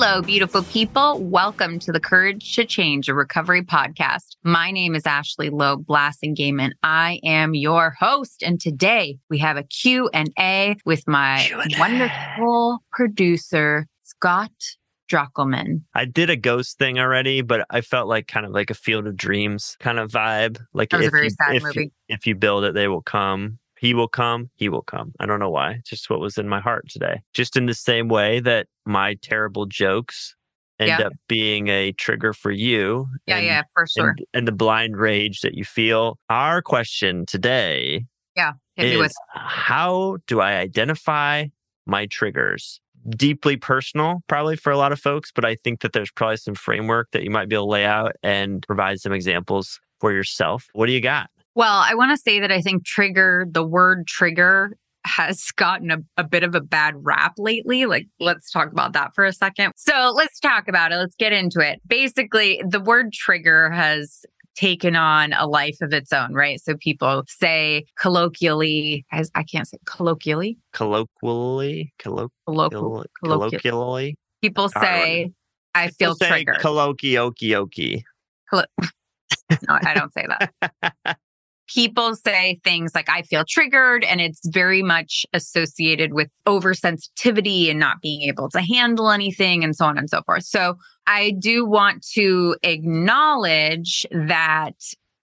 Hello, beautiful people. Welcome to the Courage to Change, a recovery podcast. My name is Ashley Loeb Blassingame. And I am your host. And today we have a Q&A with my Q&A. wonderful producer, Scott Drockelman. I did a ghost thing already, but I felt like kind of like a Field of Dreams kind of vibe. Like that was a very you, sad if. You, if you build it, they will come. He will come. He will come. I don't know why. It's just what was in my heart today. Just in the same way that my terrible jokes end Yeah. up being a trigger for you. Yeah, and, yeah, for sure. And, and the blind rage that you feel. Our question today yeah. Is how do I identify my triggers? Deeply personal, probably for a lot of folks, but I think that there's probably some framework that you might be able to lay out and provide some examples for yourself. What do you got? Well, I want to say that I think trigger, the word trigger has gotten a, a bit of a bad rap lately. Like, let's talk about that for a second. So, let's talk about it. Let's get into it. Basically, the word trigger has taken on a life of its own, right? So, people say colloquially, as I can't say colloquially, Colloquially, colloquially, colloquial, colloquial. colloquially. People say, I feel Say triggered. Colloquioki no, I don't say that. people say things like I feel triggered and it's very much associated with oversensitivity and not being able to handle anything and so on and so forth. So I do want to acknowledge that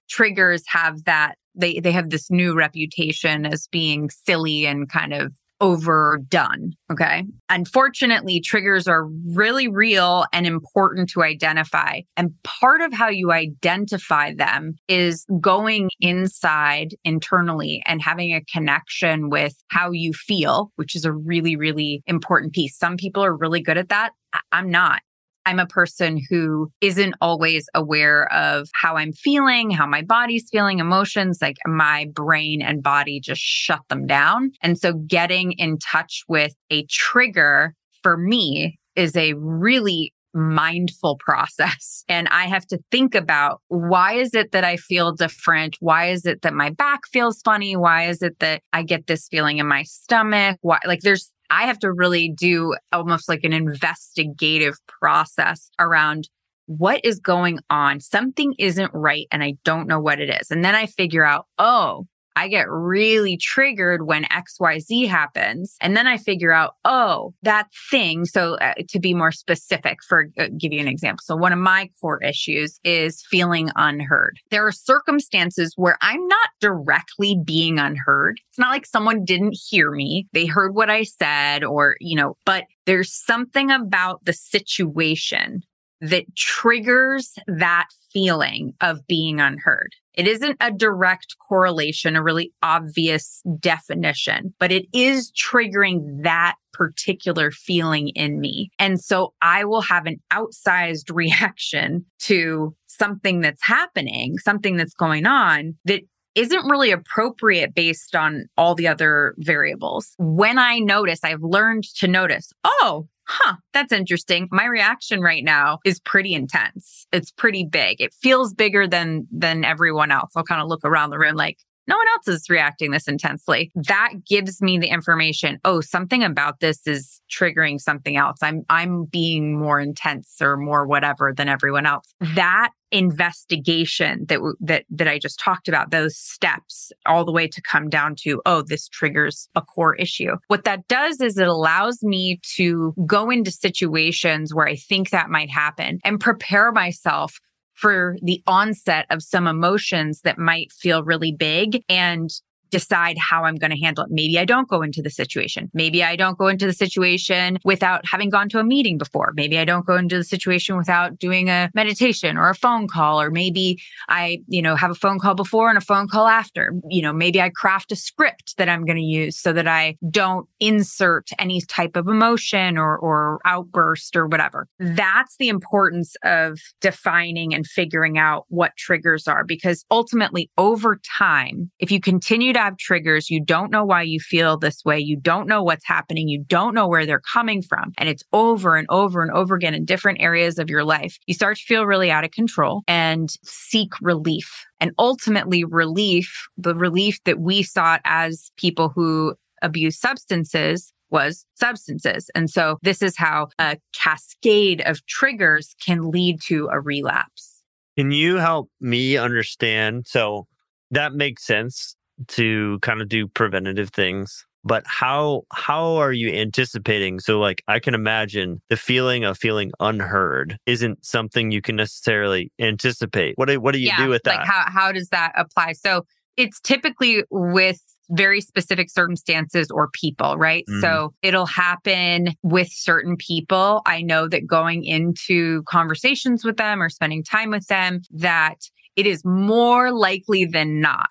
triggers have that they they have this new reputation as being silly and kind of overdone. Okay. Unfortunately, triggers are really real and important to identify. And part of how you identify them is going inside internally and having a connection with how you feel, which is a really, really important piece. Some people are really good at that. I'm not. I'm a person who isn't always aware of how I'm feeling, how my body's feeling, emotions, like my brain and body just shut them down. And so getting in touch with a trigger for me is a really mindful process. And I have to think about why is it that I feel different? Why is it that my back feels funny? Why is it that I get this feeling in my stomach? Why like there's I have to really do almost like an investigative process around what is going on. Something isn't right and I don't know what it is. And then I figure out, oh, I get really triggered when XYZ happens. And then I figure out, oh, that thing. So, uh, to be more specific, for uh, give you an example. So, one of my core issues is feeling unheard. There are circumstances where I'm not directly being unheard. It's not like someone didn't hear me. They heard what I said, or, you know, but there's something about the situation that triggers that feeling of being unheard. It isn't a direct correlation, a really obvious definition, but it is triggering that particular feeling in me. And so I will have an outsized reaction to something that's happening, something that's going on that isn't really appropriate based on all the other variables. When I notice, I've learned to notice, oh, huh, that's interesting. My reaction right now is pretty intense. It's pretty big. It feels bigger than than everyone else. I'll kind of look around the room like no one else is reacting this intensely. That gives me the information. Oh, something about this is triggering something else. I'm I'm being more intense or more whatever than everyone else. That investigation that that that I just talked about, those steps all the way to come down to oh, this triggers a core issue. What that does is it allows me to go into situations where I think that might happen and prepare myself for the onset of some emotions that might feel really big and decide how I'm going to handle it. Maybe I don't go into the situation. Maybe I don't go into the situation without having gone to a meeting before. Maybe I don't go into the situation without doing a meditation or a phone call. Or maybe I, you know, have a phone call before and a phone call after. You know, maybe I craft a script that I'm going to use so that I don't insert any type of emotion or, or outburst or whatever. That's the importance of defining and figuring out what triggers are because ultimately over time, if you continue to have triggers, you don't know why you feel this way. You don't know what's happening. You don't know where they're coming from. And it's over and over and over again in different areas of your life. You start to feel really out of control and seek relief. And ultimately, relief, the relief that we sought as people who abuse substances was substances. And so this is how a cascade of triggers can lead to a relapse. Can you help me understand? So that makes sense to kind of do preventative things but how how are you anticipating so like i can imagine the feeling of feeling unheard isn't something you can necessarily anticipate what do, what do you yeah, do with that like how, how does that apply so it's typically with very specific circumstances or people, right? Mm-hmm. So it'll happen with certain people. I know that going into conversations with them or spending time with them, that it is more likely than not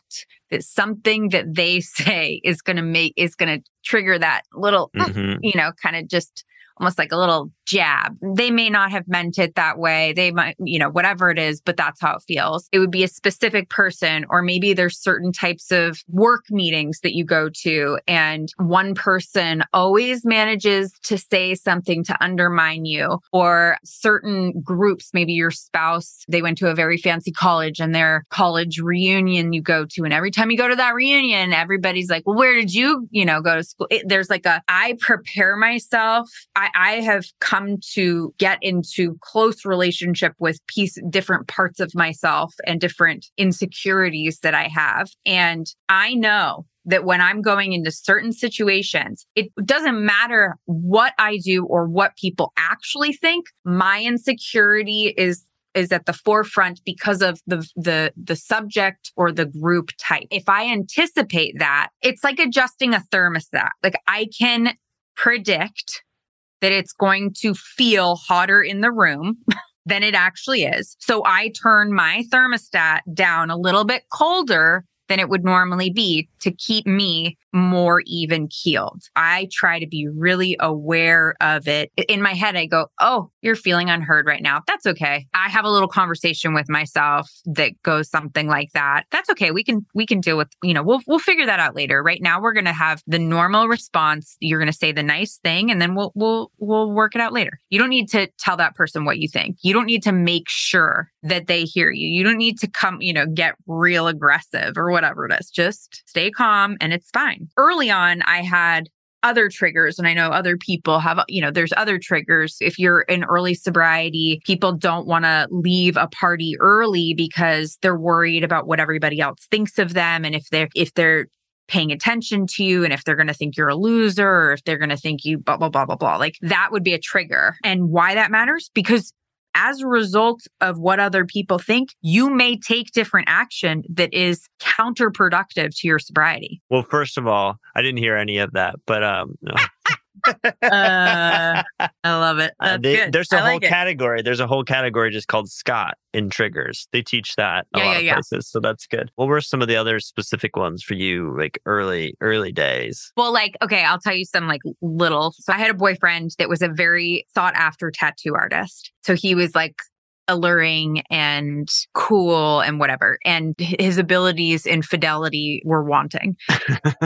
that something that they say is going to make is going to trigger that little mm-hmm. you know kind of just almost like a little jab. They may not have meant it that way. They might, you know, whatever it is, but that's how it feels. It would be a specific person, or maybe there's certain types of work meetings that you go to, and one person always manages to say something to undermine you, or certain groups, maybe your spouse, they went to a very fancy college and their college reunion you go to. And every time you go to that reunion, everybody's like, well, where did you, you know, go to school? It, there's like a, I prepare myself. I, I have come come to get into close relationship with piece different parts of myself and different insecurities that I have. And I know that when I'm going into certain situations, it doesn't matter what I do or what people actually think. My insecurity is is at the forefront because of the the the subject or the group type. If I anticipate that, it's like adjusting a thermostat. Like I can predict that it's going to feel hotter in the room than it actually is. So I turn my thermostat down a little bit colder than it would normally be to keep me more even keeled. I try to be really aware of it. In my head, I go, Oh, you're feeling unheard right now. That's okay. I have a little conversation with myself that goes something like that. That's okay. We can, we can deal with, you know, we'll, we'll figure that out later. Right now, we're going to have the normal response. You're going to say the nice thing and then we'll, we'll, we'll work it out later. You don't need to tell that person what you think. You don't need to make sure that they hear you. You don't need to come, you know, get real aggressive or whatever it is. Just stay calm and it's fine. Early on, I had other triggers and i know other people have you know there's other triggers. If you're in early sobriety people don't want to leave a party early because they're worried about what everybody else thinks of them and if they're if they're paying attention to you and if they're going to think you're a loser or if they're going to think you blah blah blah blah blah. Like that would be a trigger. And why that matters? Because as a result of what other people think, you may take different action that is counterproductive to your sobriety. Well, first of all, I didn't hear any of that, but um, no. uh, I love it. Uh, they, there's a whole category. There's a whole category just called Scott in triggers. They teach that a yeah, lot yeah, of yeah. places, so that's good. What were some of the other specific ones for you, like early early days? Well, like okay, I'll tell you some like little. So I had a boyfriend that was a very sought after tattoo artist. So he was like alluring and cool and whatever. And his abilities in fidelity were wanting.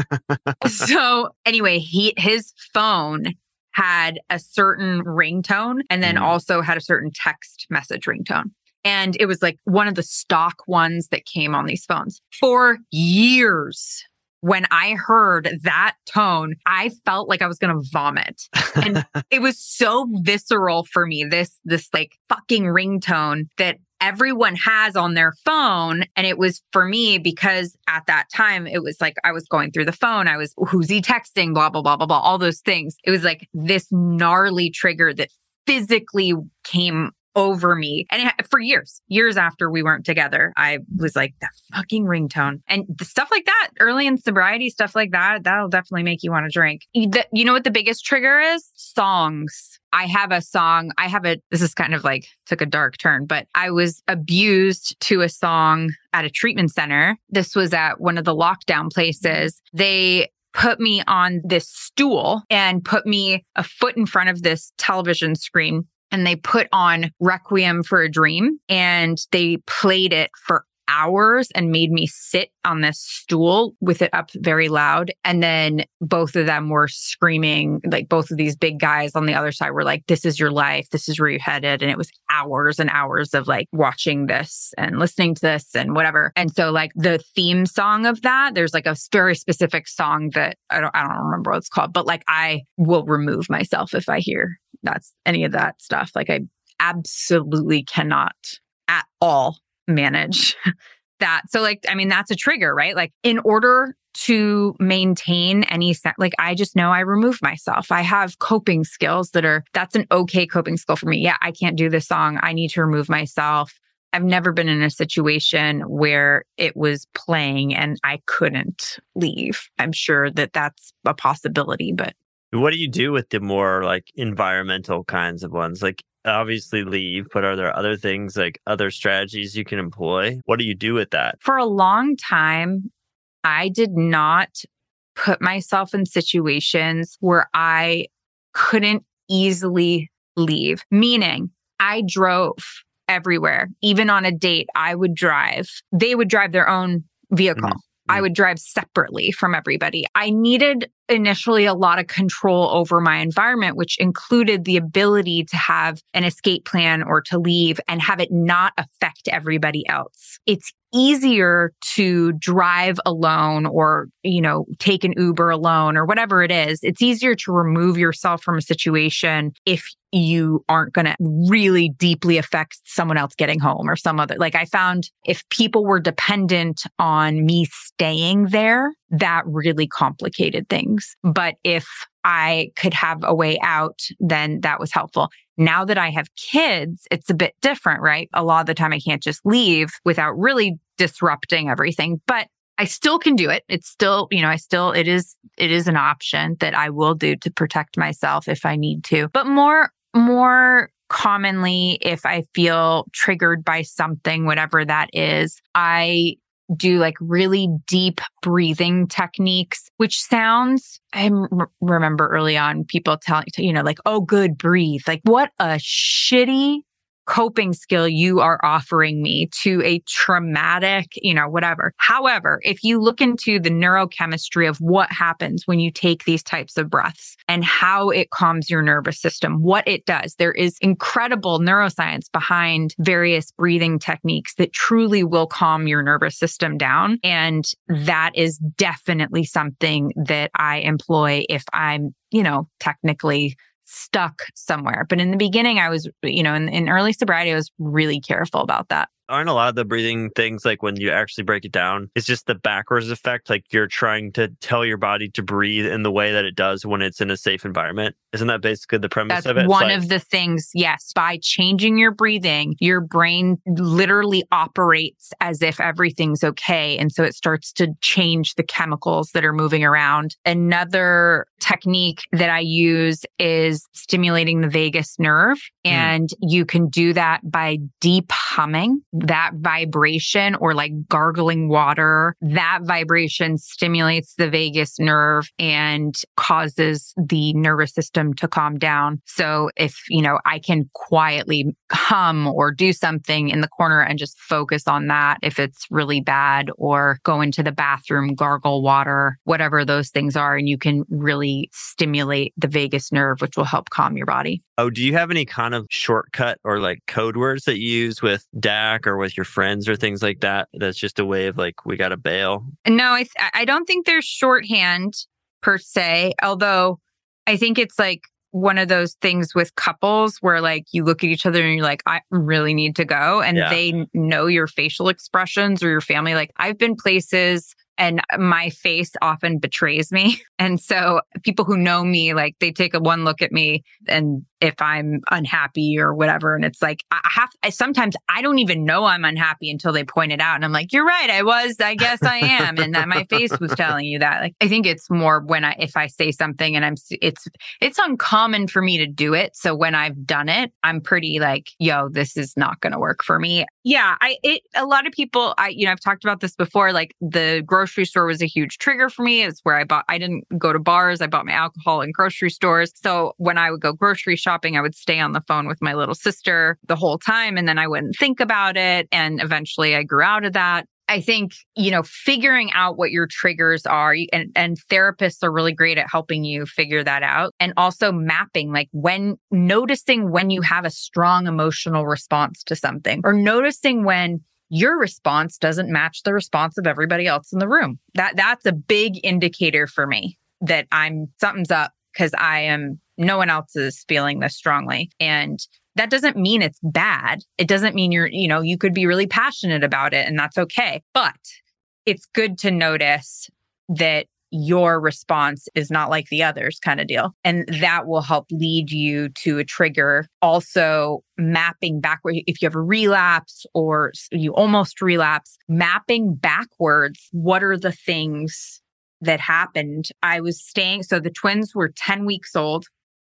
so anyway, he his phone had a certain ringtone and then mm. also had a certain text message ringtone. And it was like one of the stock ones that came on these phones for years when I heard that tone, I felt like I was going to vomit. And it was so visceral for me, this, this like fucking ringtone that everyone has on their phone. And it was for me because at that time, it was like I was going through the phone. I was, who's he texting? Blah, blah, blah, blah, blah, all those things. It was like this gnarly trigger that physically came over me. And it, for years, years after we weren't together, I was like, that fucking ringtone. And stuff like that, early in sobriety, stuff like that, that'll definitely make you want to drink. The, you know what the biggest trigger is? Songs. I have a song. I have a, this is kind of like took a dark turn, but I was abused to a song at a treatment center. This was at one of the lockdown places. They put me on this stool and put me a foot in front of this television screen and they put on Requiem for a Dream and they played it for hours and made me sit on this stool with it up very loud. And then both of them were screaming, like both of these big guys on the other side were like, This is your life. This is where you're headed. And it was hours and hours of like watching this and listening to this and whatever. And so, like, the theme song of that, there's like a very specific song that I don't, I don't remember what it's called, but like, I will remove myself if I hear that's any of that stuff. Like, I absolutely cannot at all manage that. So, like, I mean, that's a trigger, right? Like, in order to maintain any like, I just know I remove myself. I have coping skills that are, that's an okay coping skill for me. Yeah, I can't do this song. I need to remove myself. I've never been in a situation where it was playing and I couldn't leave. I'm sure that that's a possibility, but what do you do with the more like environmental kinds of ones? Like obviously leave, but are there other things like other strategies you can employ? What do you do with that? For a long time, I did not put myself in situations where I couldn't easily leave, meaning I drove everywhere. Even on a date, I would drive. They would drive their own vehicle. Mm-hmm. I mm. would drive separately from everybody. I needed initially a lot of control over my environment, which included the ability to have an escape plan or to leave and have it not affect everybody else. It's easier to drive alone or, you know, take an Uber alone or whatever it is. It's easier to remove yourself from a situation if you aren't going to really deeply affect someone else getting home or some other. Like I found if people were dependent on me staying there, that really complicated things. But if I could have a way out, then that was helpful. Now that I have kids, it's a bit different, right? A lot of the time I can't just leave without really disrupting everything, but I still can do it. It's still, you know, I still, it is, it is an option that I will do to protect myself if I need to. But more, more commonly, if I feel triggered by something, whatever that is, I do like really deep breathing techniques, which sounds, I m- remember early on people telling, you know, like, oh, good, breathe. Like, what a shitty coping skill you are offering me to a traumatic, you know, whatever. However, if you look into the neurochemistry of what happens when you take these types of breaths and how it calms your nervous system, what it does, there is incredible neuroscience behind various breathing techniques that truly will calm your nervous system down. And that is definitely something that I employ if I'm, you know, technically stuck somewhere. But in the beginning, I was, you know, in, in early sobriety, I was really careful about that aren't a lot of the breathing things like when you actually break it down it's just the backwards effect like you're trying to tell your body to breathe in the way that it does when it's in a safe environment. Isn't that basically the premise That's of it? One like, of the things yes by changing your breathing your brain literally operates as if everything's okay and so it starts to change the chemicals that are moving around. Another technique that i use is stimulating the vagus nerve mm. and you can do that by deep humming that vibration or like gargling water, that vibration stimulates the vagus nerve and causes the nervous system to calm down. So if, you know, I can quietly hum or do something in the corner and just focus on that if it's really bad or go into the bathroom, gargle water, whatever those things are. And you can really stimulate the vagus nerve, which will help calm your body. Oh, do you have any kind of shortcut or like code words that you use with DAC or with your friends or things like that? That's just a way of like, we got to bail. No, I, th- I don't think there's shorthand per se, although I think it's like one of those things with couples where like you look at each other and you're like, I really need to go. And yeah. they know your facial expressions or your family. Like I've been places and my face often betrays me. And so people who know me, like they take a one look at me and if I'm unhappy or whatever. And it's like, I have, I, sometimes I don't even know I'm unhappy until they point it out. And I'm like, you're right. I was, I guess I am. and that my face was telling you that. Like, I think it's more when I, if I say something and I'm, it's, it's uncommon for me to do it. So when I've done it, I'm pretty like, yo, this is not going to work for me. Yeah. I, it, a lot of people, I, you know, I've talked about this before. Like the grocery store was a huge trigger for me. It's where I bought, I didn't go to bars. I bought my alcohol in grocery stores. So when I would go grocery shopping, I would stay on the phone with my little sister the whole time. And then I wouldn't think about it. And eventually I grew out of that. I think, you know, figuring out what your triggers are and, and therapists are really great at helping you figure that out. And also mapping, like when noticing when you have a strong emotional response to something or noticing when your response doesn't match the response of everybody else in the room. That that's a big indicator for me that I'm something's up because I am no one else is feeling this strongly. And that doesn't mean it's bad. It doesn't mean you're, you know, you could be really passionate about it and that's okay. But it's good to notice that your response is not like the others kind of deal. And that will help lead you to a trigger. Also, mapping backward, if you have a relapse or you almost relapse, mapping backwards, what are the things that happened? I was staying, so the twins were 10 weeks old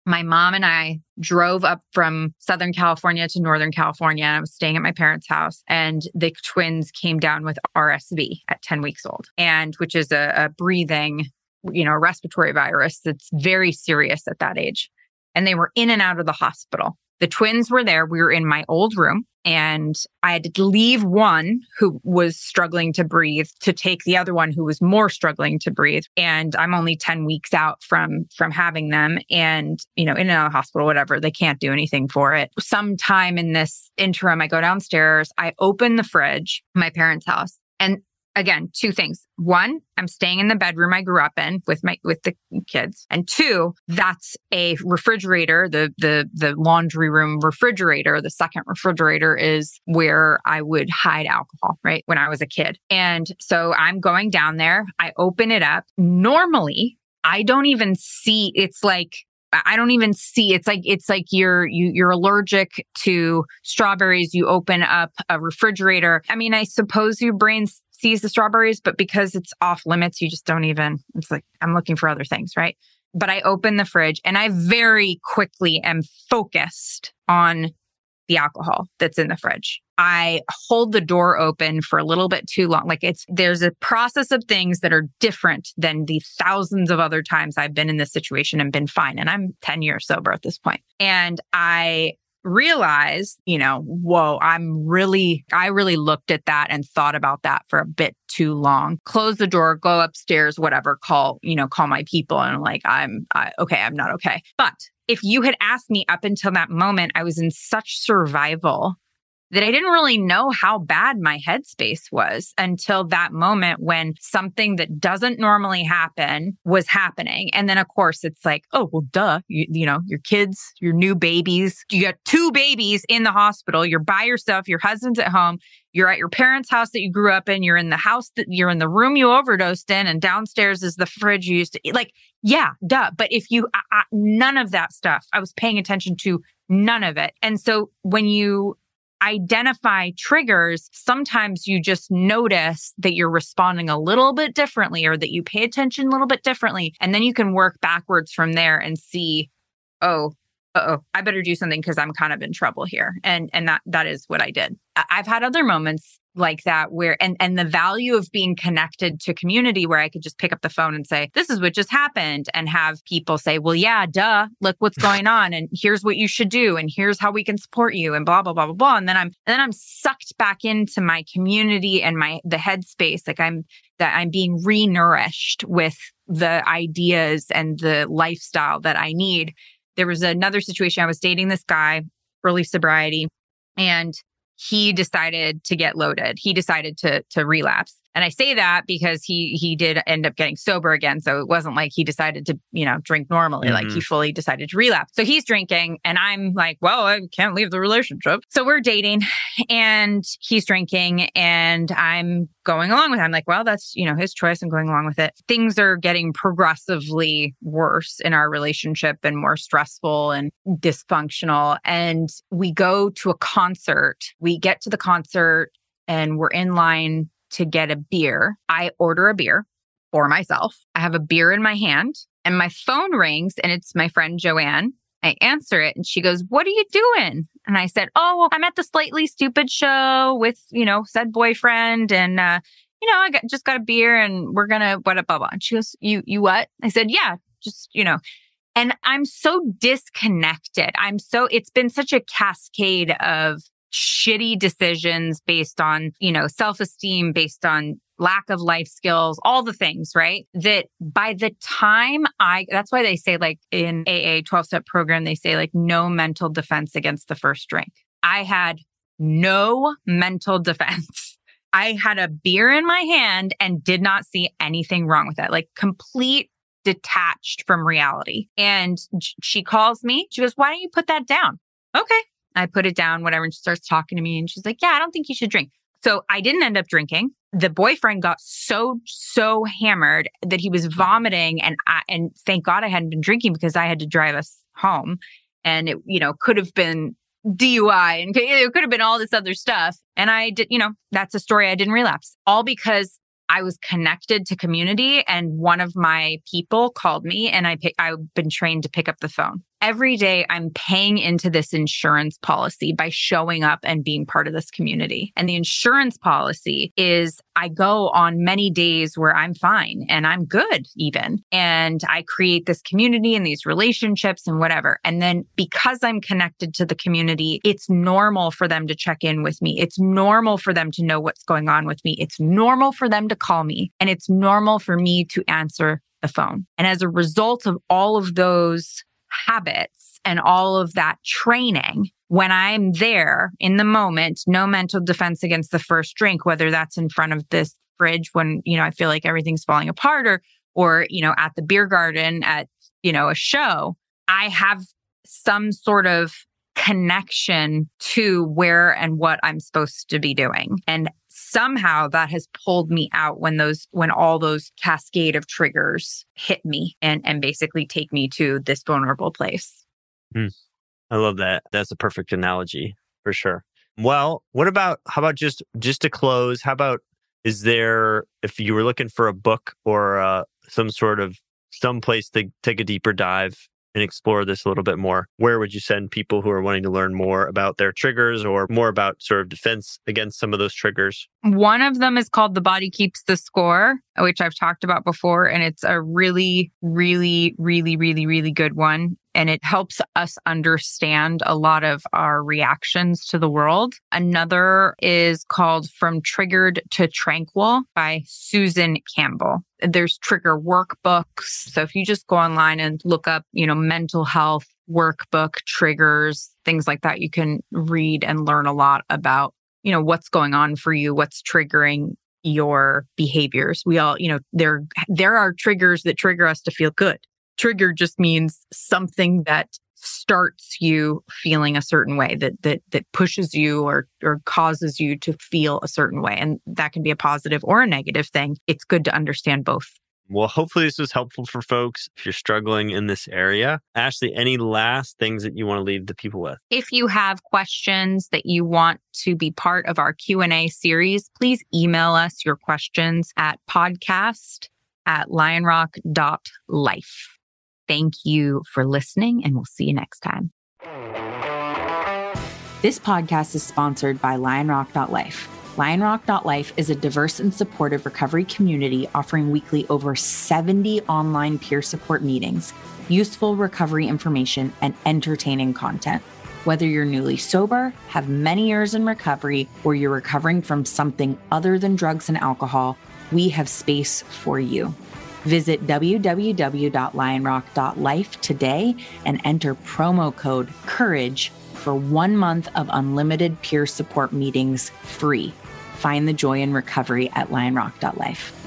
my mom and I drove up from Southern California to Northern California. And I was staying at my parents' house, and the twins came down with RSV at 10 weeks old, and which is a, a breathing, you know, respiratory virus that's very serious at that age. And they were in and out of the hospital. The twins were there. We were in my old room and I had to leave one who was struggling to breathe to take the other one who was more struggling to breathe. And I'm only 10 weeks out from from having them and, you know, in the hospital, whatever. They can't do anything for it. Sometime in this interim, I go downstairs, I open the fridge, my parents' house, and again, two things. One, I'm staying in the bedroom I grew up in with my with the kids. And two, that's a refrigerator, the the the laundry room refrigerator, the second refrigerator is where I would hide alcohol, right? When I was a kid. And so I'm going down there, I open it up. Normally, I don't even see it's like I don't even see it's like it's like you're you you're allergic to strawberries you open up a refrigerator I mean I suppose your brain sees the strawberries, but because it's off limits, you just don't even, it's like, I'm looking for other things, right? But I open the fridge and I very quickly am focused on the alcohol that's in the fridge. I hold the door open for a little bit too long. Like it's, there's a process of things that are different than the thousands of other times I've been in this situation and been fine. And I'm 10 years sober at this point. And I realize, you know, whoa, I'm really, I really looked at that and thought about that for a bit too long. Close the door, go upstairs, whatever, call, you know, call my people. And I'm like, I'm I, okay, I'm not okay. But if you had asked me up until that moment, I was in such survival that I didn't really know how bad my headspace was until that moment when something that doesn't normally happen was happening. And then, of course, it's like, oh, well, duh, you, you know, your kids, your new babies, you got two babies in the hospital, you're by yourself, your husband's at home, you're at your parents' house that you grew up in, you're in the house that you're in the room you overdosed in, and downstairs is the fridge you used to eat. Like, yeah, duh. But if you, I, I, none of that stuff, I was paying attention to none of it. And so when you identify triggers, sometimes you just notice that you're responding a little bit differently or that you pay attention a little bit differently. And then you can work backwards from there and see, oh, oh, I better do something because I'm kind of in trouble here. And and that that is what I did. I've had other moments like that where and and the value of being connected to community where I could just pick up the phone and say this is what just happened and have people say well yeah duh look what's going on and here's what you should do and here's how we can support you and blah blah blah blah blah and then I'm and then I'm sucked back into my community and my the headspace like I'm that I'm being re-nourished with the ideas and the lifestyle that I need. There was another situation I was dating this guy early sobriety and he decided to get loaded. He decided to to relapse. And I say that because he he did end up getting sober again. So it wasn't like he decided to, you know, drink normally. Mm-hmm. Like he fully decided to relapse. So he's drinking and I'm like, well, I can't leave the relationship. So we're dating and he's drinking and I'm going along with it. I'm like, well, that's, you know, his choice. I'm going along with it. Things are getting progressively worse in our relationship and more stressful and dysfunctional. And we go to a concert. We get to the concert and we're in line to get a beer. I order a beer for myself. I have a beer in my hand and my phone rings and it's my friend Joanne. I answer it and she goes, What are you doing? And I said, Oh, well, I'm at the Slightly Stoopid show with, you know, said boyfriend. And, uh, you know, I got, just got a beer and we're going to, what, blah, blah. And she goes, You, you what? I said, Yeah, just, you know, and I'm so disconnected. I'm so, it's been such a cascade of shitty decisions based on, you know, self esteem, based on lack of life skills, all the things, right? That by the time I, that's why they say, like in AA 12 step program, they say, like, no mental defense against the first drink. I had no mental defense. I had a beer in my hand and did not see anything wrong with it, like complete detached from reality. And she calls me. She goes, Why don't you put that down? Okay. I put it down, whatever. And she starts talking to me and she's like, Yeah, I don't think you should drink. So I didn't end up drinking. The boyfriend got so, so hammered that he was vomiting. And I, and thank God I hadn't been drinking because I had to drive us home. And it, you know, could have been DUI and it could have been all this other stuff. And I did, you know, that's a story I didn't relapse all because I was connected to community and one of my people called me and I pick, I've been trained to pick up the phone every day I'm paying into this insurance policy by showing up and being part of this community. And the insurance policy is I go on many days where I'm fine and I'm good even. And I create this community and these relationships and whatever. And then because I'm connected to the community, it's normal for them to check in with me. It's normal for them to know what's going on with me. It's normal for them to call me and it's normal for me to answer the phone. And as a result of all of those habits and all of that training when I'm there in the moment, no mental defense against the first drink, whether that's in front of this fridge when, you know, I feel like everything's falling apart or, or, you know, at the beer garden at, you know, a show, I have some sort of connection to where and what I'm supposed to be doing. And somehow that has pulled me out when those when all those cascade of triggers hit me and and basically take me to this vulnerable place. Mm, I love that. That's a perfect analogy for sure. Well, what about how about just just to close? How about is there if you were looking for a book or uh, some sort of some place to take a deeper dive and explore this a little bit more, where would you send people who are wanting to learn more about their triggers or more about sort of defense against some of those triggers? One of them is called The Body Keeps the Score, which I've talked about before. And it's a really, really, really, really, really good one and it helps us understand a lot of our reactions to the world. Another is called From Triggered to Tranquil by Susan Campbell. There's trigger workbooks. So if you just go online and look up, you know, mental health workbook triggers, things like that, you can read and learn a lot about, you know, what's going on for you, what's triggering your behaviors. We all, you know, there there are triggers that trigger us to feel good. Trigger just means something that starts you feeling a certain way that that that pushes you or or causes you to feel a certain way and that can be a positive or a negative thing. It's good to understand both well hopefully this was helpful for folks if you're struggling in this area ashley any last things that you want to leave the people with if you have questions that you want to be part of our q&a series please email us your questions at podcast at lionrock.life Thank you for listening, and we'll see you next time. This podcast is sponsored by LionRock.life. LionRock.life is a diverse and supportive recovery community offering weekly over 70 online peer support meetings, useful recovery information, and entertaining content. Whether you're newly sober, have many years in recovery, or you're recovering from something other than drugs and alcohol, we have space for you. Visit www.lionrock.life today and enter promo code COURAGE for one month of unlimited peer support meetings free. Find the joy in recovery at lionrock.life.